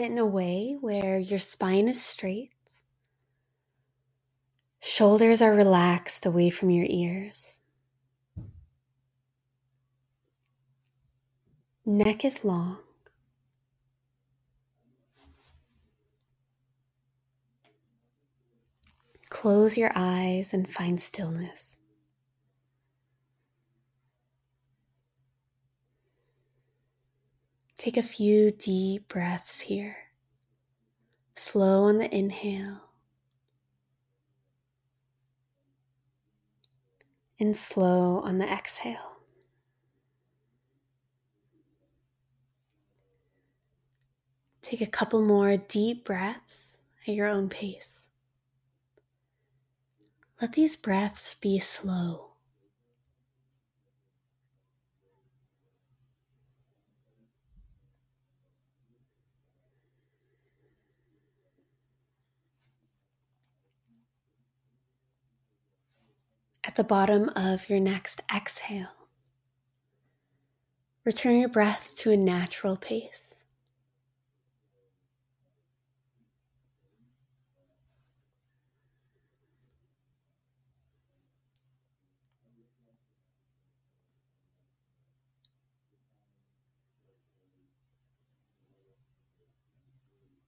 sit in a way where your spine is straight, shoulders are relaxed away from your ears, neck is long. Close your eyes and find stillness. Take a few deep breaths here. Slow on the inhale and slow on the exhale. Take a couple more deep breaths at your own pace. Let these breaths be slow. At the bottom of your next exhale, return your breath to a natural pace.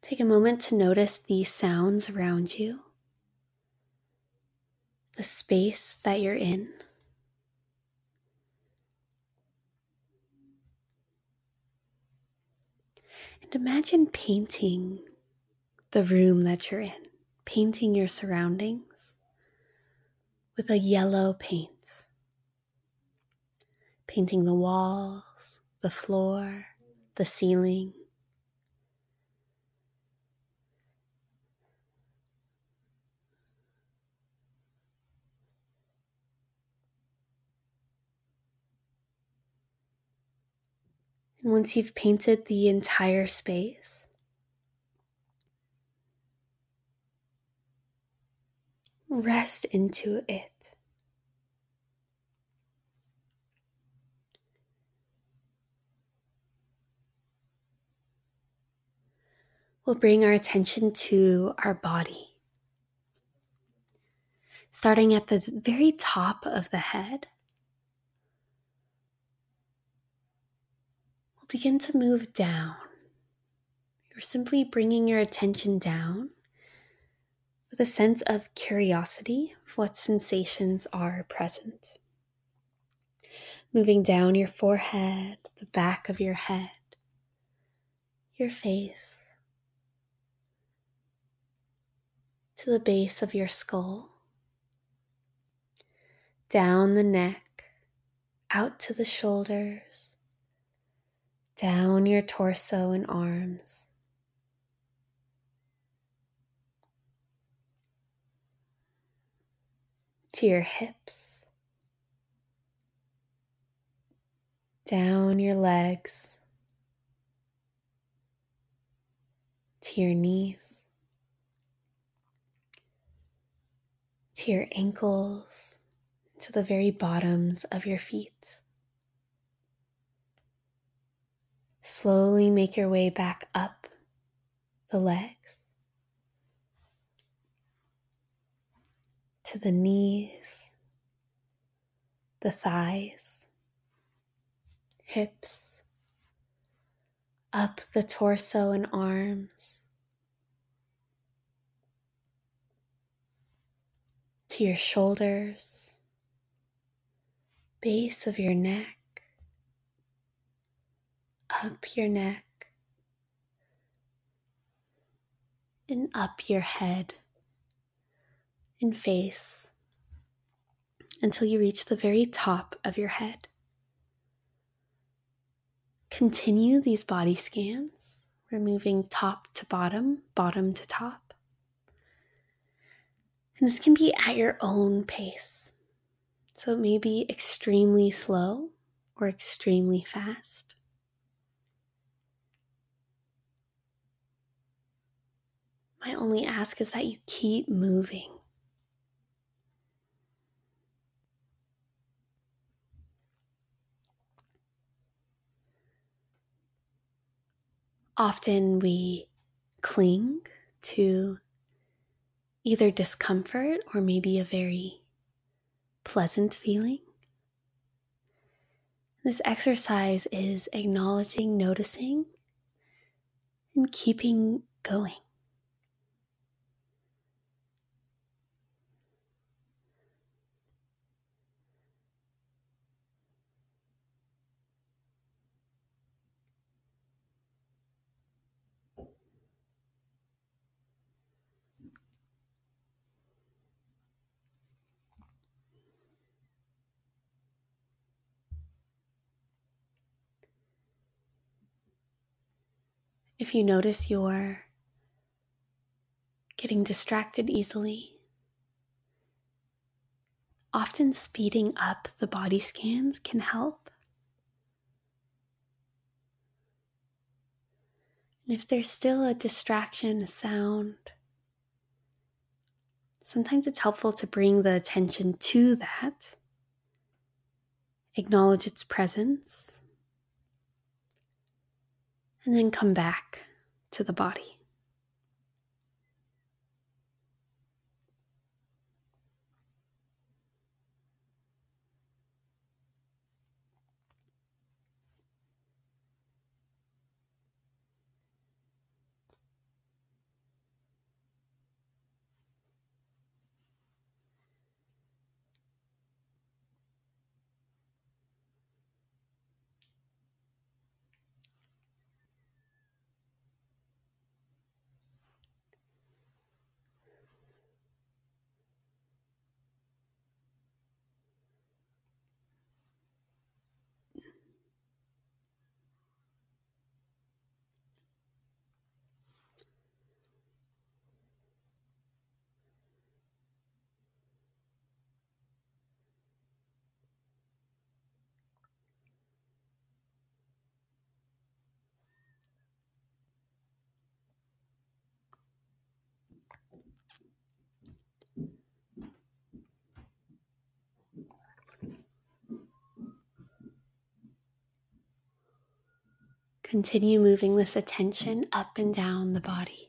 Take a moment to notice the sounds around you, the space that you're in. And imagine painting the room that you're in, painting your surroundings with a yellow paint, painting the walls, the floor, the ceiling And once you've painted the entire space, rest into it. We'll bring our attention to our body. Starting at the very top of the head, begin to move down. You're simply bringing your attention down with a sense of curiosity of what sensations are present. Moving down your forehead, the back of your head, your face, to the base of your skull, down the neck, out to the shoulders down your torso and arms. To your hips, down your legs, to your knees, to your ankles, to the very bottoms of your feet. Slowly make your way back up the legs to the knees, the thighs, hips, up the torso and arms, to your shoulders, base of your neck up your neck and up your head and face until you reach the very top of your head. Continue these body scans, removing top to bottom, bottom to top. And this can be at your own pace. So it may be extremely slow or extremely fast. My only ask is that you keep moving. Often we cling to either discomfort or maybe a very pleasant feeling. This exercise is acknowledging, noticing, and keeping going. If you notice you're getting distracted easily, often speeding up the body scans can help. And if there's still a distraction, a sound, sometimes it's helpful to bring the attention to that, acknowledge its presence, and then come back to the body. Continue moving this attention up and down the body.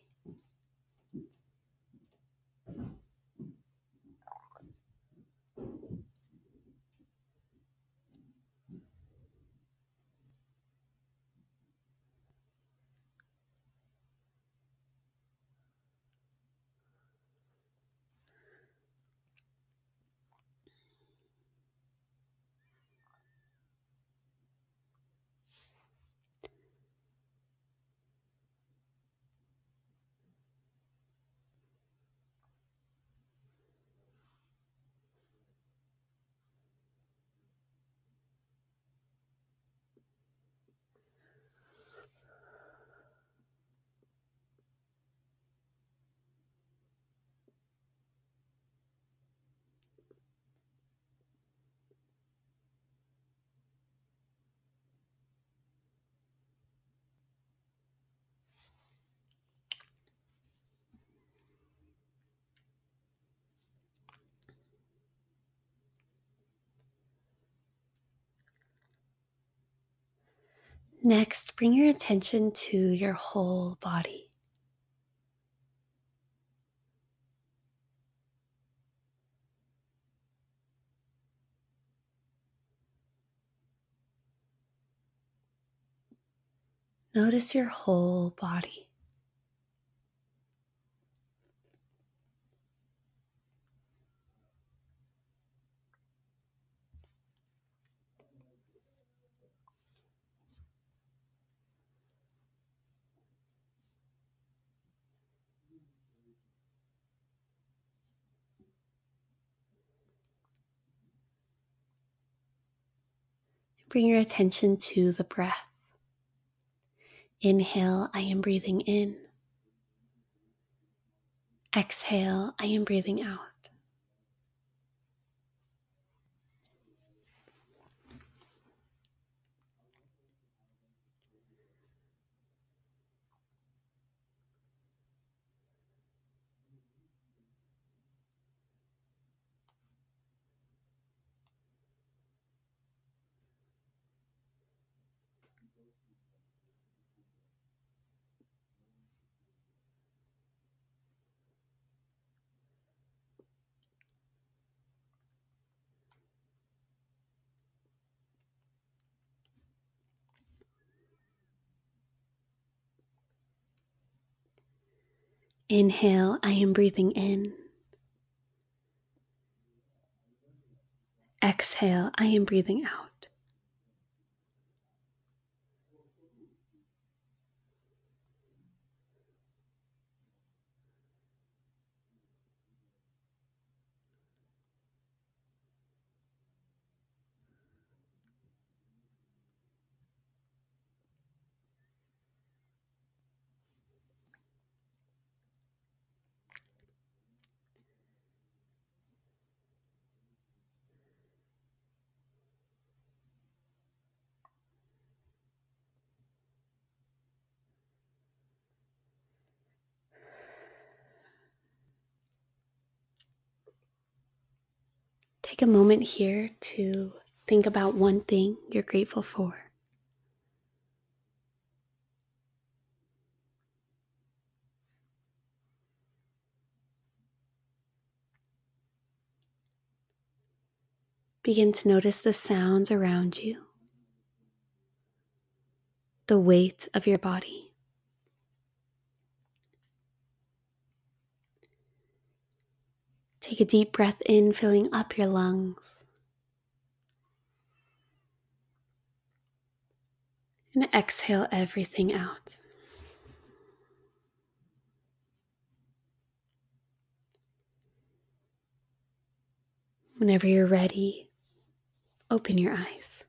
Next, bring your attention to your whole body. Notice your whole body. Bring your attention to the breath. Inhale, I am breathing in. Exhale, I am breathing out. Inhale, I am breathing in. Exhale, I am breathing out. Take a moment here to think about one thing you're grateful for. Begin to notice the sounds around you, the weight of your body. Take a deep breath in, filling up your lungs. And exhale everything out. Whenever you're ready, open your eyes.